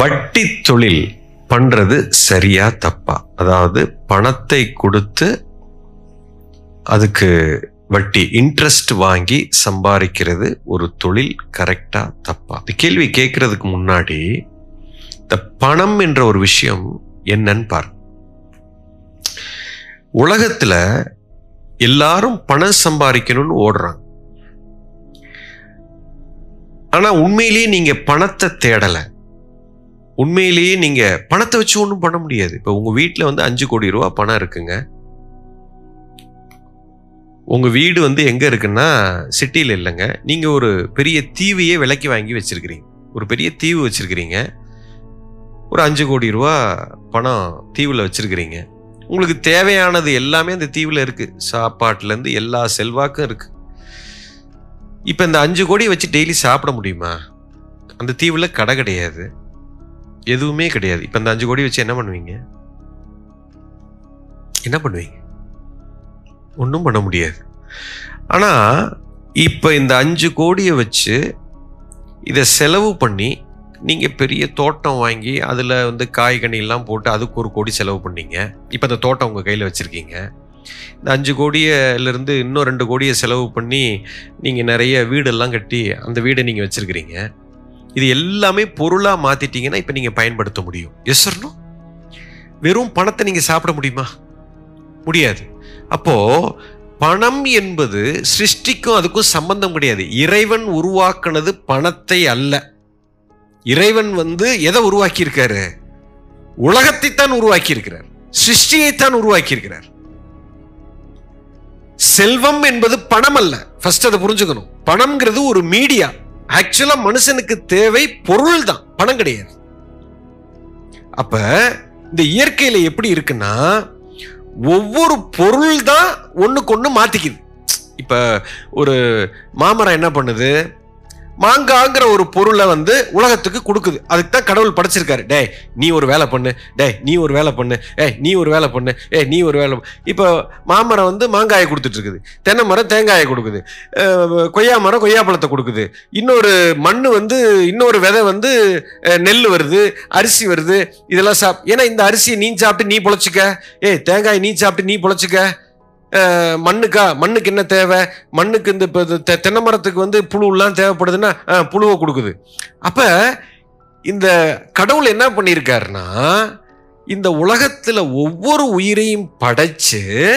வட்டி தொழில் பண்றது சரியா தப்பா? அதாவது பணத்தை கொடுத்து அதுக்கு வட்டி இன்ட்ரெஸ்ட் வாங்கி சம்பாதிக்கிறது ஒரு தொழில் கரெக்டா தப்பா? இந்த கேள்வி கேட்கறதுக்கு முன்னாடி இந்த பணம் என்ற ஒரு விஷயம் என்னன்னு பாரு உலகத்துல எல்லாரும் பணம் சம்பாதிக்கணும்னு ஓடுறாங்க. ஆனா உண்மையிலேயே நீங்க பணத்தை தேடலை. உண்மையிலேயே நீங்க பணத்தை வச்சு ஒன்றும் பண்ண முடியாது. இப்போ உங்க வீட்டில் வந்து அஞ்சு கோடி ரூபா பணம் இருக்குங்க. உங்க வீடு வந்து எங்க இருக்குன்னா சிட்டியில் இல்லைங்க. நீங்க ஒரு பெரிய தீவையே விலைக்கு வாங்கி வச்சிருக்கிறீங்க. ஒரு பெரிய தீவு வச்சிருக்கிறீங்க. ஒரு அஞ்சு கோடி ரூபா பணம் தீவில் வச்சிருக்கிறீங்க. உங்களுக்கு தேவையானது எல்லாமே அந்த தீவில் இருக்கு. சாப்பாட்டுலேருந்து எல்லா செல்வாக்கும் இருக்கு. இப்போ இந்த அஞ்சு கோடி வச்சு டெய்லி சாப்பிட முடியுமா? அந்த தீவில் கடை கிடையாது. எதுவுமே கிடையாது. இப்போ இந்த அஞ்சு கோடி வச்சு என்ன பண்ணுவீங்க? என்ன பண்ணுவீங்க? ஒன்றும் பண்ண முடியாது. ஆனால் இப்போ இந்த அஞ்சு கோடியை வச்சு இதை செலவு பண்ணி நீங்கள் பெரிய தோட்டம் வாங்கி அதில் வந்து காய்கனிலாம் போட்டு அதுக்கு ஒரு கோடி செலவு பண்ணீங்க. இப்போ அந்த தோட்டம் உங்கள் கையில் வச்சுருக்கீங்க. இந்த அஞ்சு கோடியிலேருந்து இன்னும் ரெண்டு கோடியை செலவு பண்ணி நீங்கள் நிறைய வீடெல்லாம் கட்டி அந்த வீடை நீங்கள் வச்சுருக்கிறீங்க. இது எல்லாமே பொருளாக மாற்றிட்டீங்கன்னா இப்போ நீங்கள் பயன்படுத்த முடியும். எஸ் வெறும் பணத்தை நீங்கள் சாப்பிட முடியுமா? முடியாது. அப்போ பணம் என்பது சிருஷ்டிக்கும் அதுக்கும் சம்பந்தம் கிடையாது. இறைவன் உருவாக்குனது பணத்தை அல்ல. இறைவன் வந்து எதை உருவாக்கியிருக்காரு? உலகத்தைத்தான் உலகத்தை தான் சிருஷ்டியைத்தான் உருவாக்கியிருக்கிறார். செல்வம் என்பது பணம் அல்ல. ஃபர்ஸ்ட் அதை புரிஞ்சுக்கணும். பணம்ங்கிறது ஒரு மீடியா ஆக்சுவலா மனுஷனுக்கு தேவை பொருள் தான் பணம் கிடையாது. அப்ப இந்த இயற்கையில எப்படி இருக்குன்னா ஒவ்வொரு பொருள் தான் ஒண்ணுக்கு ஒண்ணு மாத்திக்குது. இப்ப ஒரு மாமரம் என்ன பண்ணுது? மாங்காங்கிற ஒரு பொருளை வந்து உலகத்துக்கு கொடுக்குது. அதுக்கு தான் கடவுள் படைச்சிருக்காரு. டேய் நீ ஒரு வேலை பண்ணு. டேய் நீ ஒரு வேலை பண்ணு. ஏ நீ ஒரு வேலை பண்ணு. ஏ நீ ஒரு வேலை இப்போ மாமரம் வந்து மாங்காயை கொடுத்துட்ருக்குது. தென்னை மரம் தேங்காயை கொடுக்குது. கொய்யா மரம் கொய்யா பழத்தை கொடுக்குது. இன்னொரு மண் வந்து இன்னொரு விதை வந்து நெல் வருது அரிசி வருது. இதெல்லாம் சாப். ஏன்னா இந்த அரிசியை நீ சாப்பிட்டு நீ பொழைச்சிக்க. ஏய் தேங்காய் நீ சாப்பிட்டு நீ பொழைச்சிக்க. மண்ணுக்கா மண்ணுக்கு என்ன தேவை? மண்ணுக்கு இந்த இப்போ தெ- தென்னை மரத்துக்கு வந்து புழுலாம் தேவைப்படுதுன்னா புழுவை கொடுக்குது. அப்போ இந்த கடவுள் என்ன பண்ணியிருக்காருன்னா இந்த உலகத்தில் ஒவ்வொரு உயிரையும் படைச்சு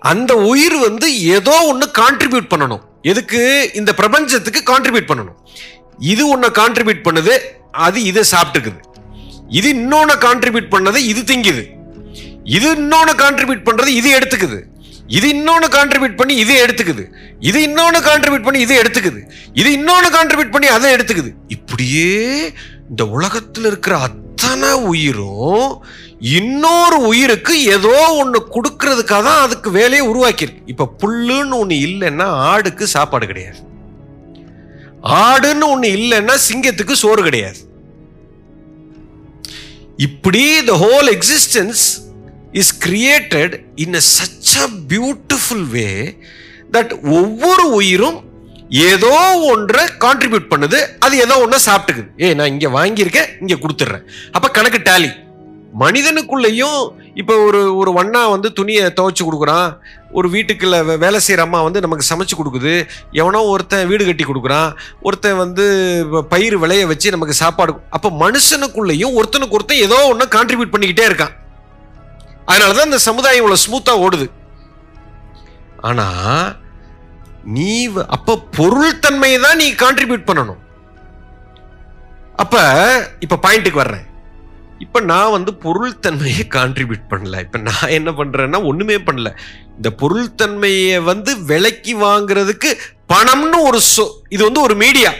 அந்த உயிர் வந்து ஏதோ ஒன்று கான்ட்ரிபியூட் பண்ணணும். எதுக்கு? இந்த பிரபஞ்சத்துக்கு கான்ட்ரிபியூட் பண்ணணும். இது ஒன்றை கான்ட்ரிபியூட் பண்ணுது அது இதை சாப்பிட்டுக்குது. இது இன்னொன்று கான்ட்ரிபியூட் பண்ணதை இது திங்குது. இது இன்னொன்று கான்ட்ரிபியூட் பண்ணுறது இது எடுத்துக்குது. இது இன்னொன்று கான்ட்ரிபியூட் பண்ணி இதே எடுத்துக்குது. இது இன்னொன்று கான்ட்ரிபியூட் பண்ணி இதே எடுத்துக்குது. இது இன்னொன்று கான்ட்ரிபியூட் பண்ணி அதை எடுத்துக்குது. இப்படியே இந்த உலகத்தில் இருக்கிற அத்தனை உயிரும் இன்னொரு உயிருக்கு ஏதோ ஒன்று கொடுக்கறதுக்காக தான் அதுக்கு வேலையை உருவாக்கியிருக்கு. இப்போ புல்லுன்னு ஒன்று இல்லைன்னா ஆடுக்கு சாப்பாடு கிடையாது. ஆடுன்னு ஒன்று இல்லைன்னா சிங்கத்துக்கு சோறு கிடையாது. இப்படி the whole existence is created in a such a beautiful way that ஒவ்வொரு உயிரும் ஏதோ ஒன்றை கான்ட்ரிபியூட் பண்ணுது. அது ஏதோ ஒன்றை சாப்பிட்டுக்குது. ஏ நான் இங்கே வாங்கியிருக்கேன் இங்கே கொடுத்துட்றேன். அப்போ கணக்கு டேலி மனிதனுக்குள்ளேயும் இப்போ ஒரு ஒரு வண்ணா வந்து துணியை துவைச்சு கொடுக்குறான். ஒரு வீட்டுக்குள்ள வே- வேலை செய்கிற அம்மா வந்து நமக்கு சமைச்சு கொடுக்குது. எவனோ ஒருத்தன் வீடு கட்டி கொடுக்குறான். ஒருத்தன் வந்து வ- பயிர் விளைய வச்சு நமக்கு சாப்பாடு அப்போ மனுஷனுக்குள்ளேயும் ஒருத்தனுக்கு ஒருத்தன் ஏதோ ஒன்று கான்ட்ரிபியூட் பண்ணிக்கிட்டே இருக்கான். அதனால தான் இந்த சமுதாயம் இவ்வளோ ஸ்மூத்தாக ஓடுது. ஆனால் நீ வ- பொருள் தன்மையை தான் நீ கான்ட்ரிபியூட் பண்ணணும். அப்போ இப்போ பாயிண்ட்டுக்கு வர்றேன். இப்போ நான் வந்து பொருள் தன்மையை கான்ட்ரிபியூட் பண்ணல. இப்போ நான் என்ன பண்ணுறேன்னா ஒன்றுமே பண்ணல. இந்த பொருள் தன்மையை வந்து விலைக்கு வாங்குறதுக்கு பணம்னு ஒரு சொ இது வந்து ஒரு மீடியா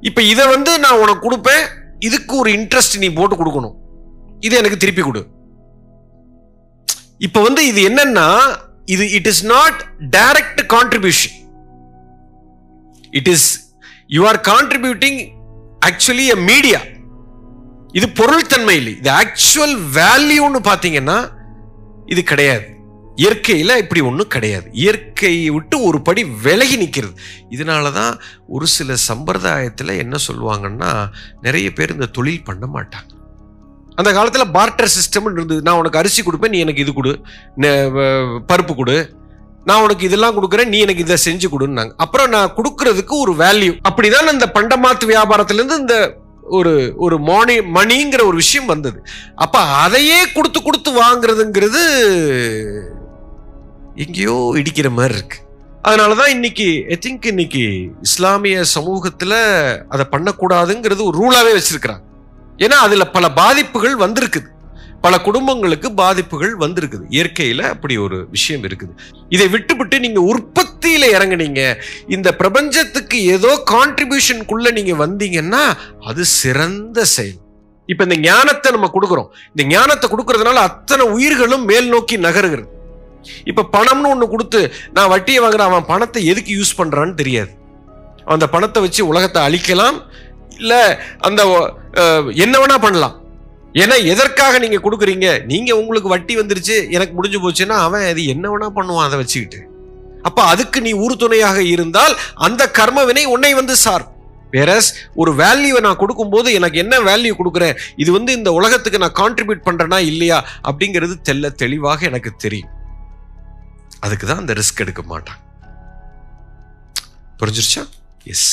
இப்போ இதை வந்து நான் உனக்கு கொடுப்பேன். இதுக்கு ஒரு இன்ட்ரெஸ்ட் நீ போட்டு கொடுக்கணும். இது எனக்கு திருப்பி கொடு. இப்போ வந்து இது என்னன்னா இது it is not direct contribution it is you are contributing actually a media இது பொருள் தன்மை இல்லை இது ஆக்சுவல் வேல்யூன்னு பார்த்தீங்கன்னா இது கிடையாது. இயற்கையில் இப்படி ஒன்றும் கிடையாது. இயற்கையை விட்டு ஒரு படி விலகி நிற்கிறது இதனால தான் ஒரு சில சம்பிரதாயத்தில் என்ன சொல்லுவாங்கன்னா நிறைய பேர் இந்த தொழில் பண்ண மாட்டாங்க. அந்த காலத்தில் பார்ட்டர் சிஸ்டம் இருந்தது. நான் உனக்கு அரிசி கொடுப்பேன் நீ எனக்கு இது கொடு. நெ- வ- பருப்பு கொடு. நான் உனக்கு இதெல்லாம் கொடுக்குறேன் நீ எனக்கு இதை செஞ்சு கொடுன்னாங்க. அப்புறம் நான் கொடுக்கறதுக்கு ஒரு வேல்யூ அப்படிதான் இந்த பண்டமாத்து வியாபாரத்திலேருந்து இந்த ஒரு ஒரு மோனி மணிங்கிற ஒரு விஷயம் வந்தது. அப்போ அதையே கொடுத்து கொடுத்து வாங்குறதுங்கிறது எங்கேயோ இடிக்கிற மாதிரி இருக்கு. அதனாலதான் இன்னைக்கு ஐ திங்க் இன்னைக்கு இஸ்லாமிய சமூகத்தில் அதை பண்ணக்கூடாதுங்கிறது ஒரு ரூலாகவே வச்சிருக்கிறாங்க. ஏன்னா அதுல பல பாதிப்புகள் வந்திருக்குது. பல குடும்பங்களுக்கு பாதிப்புகள் வந்திருக்குது. இயற்கையில அப்படி ஒரு விஷயம் இருக்குது. இதை விட்டுவிட்டு நீங்க உற்பத்தியில இறங்குனீங்க. இந்த பிரபஞ்சத்துக்கு ஏதோ கான்ட்ரிபியூஷனுக்குள்ள நீங்க வந்தீங்கன்னா அது சிறந்த செயல். இப்ப இந்த ஞானத்தை நம்ம கொடுக்குறோம். இந்த ஞானத்தை கொடுக்கறதுனால அத்தனை உயிர்களும் மேல் நோக்கி நகருகிறது. இப்ப பணம்னு ஒண்ணு கொடுத்து நான் வட்டியை வாங்குறேன் அவன் பணத்தை எதுக்கு யூஸ் பண்றான்னு தெரியாது. அந்த பணத்தை வச்சு உலகத்தை அழிக்கலாம். இல்ல அந்த என்ன வேணா பண்ணலாம். ஏன்னா எதற்காக நீங்க கொடுக்குறீங்க? நீங்க உங்களுக்கு வட்டி வந்துருச்சு எனக்கு முடிஞ்சு போச்சுன்னா அவன் அது என்ன வேணா பண்ணுவான் அதை வச்சுக்கிட்டு. அப்ப அதுக்கு நீ உறுதுணையாக இருந்தால் அந்த கர்மவினை உன்னை வந்து சார் வேறஸ் ஒரு வேல்யூவை நான் கொடுக்கும்போது எனக்கு என்ன வேல்யூ கொடுக்குறேன்? இது வந்து இந்த உலகத்துக்கு நான் கான்ட்ரிபியூட் பண்றேனா இல்லையா? அப்படிங்கிறது தெல்ல தெளிவாக எனக்கு தெரியும். அதுக்கு தான் அந்த ரிஸ்க் எடுக்க மாட்டான். புரிஞ்சிருச்சா? எஸ்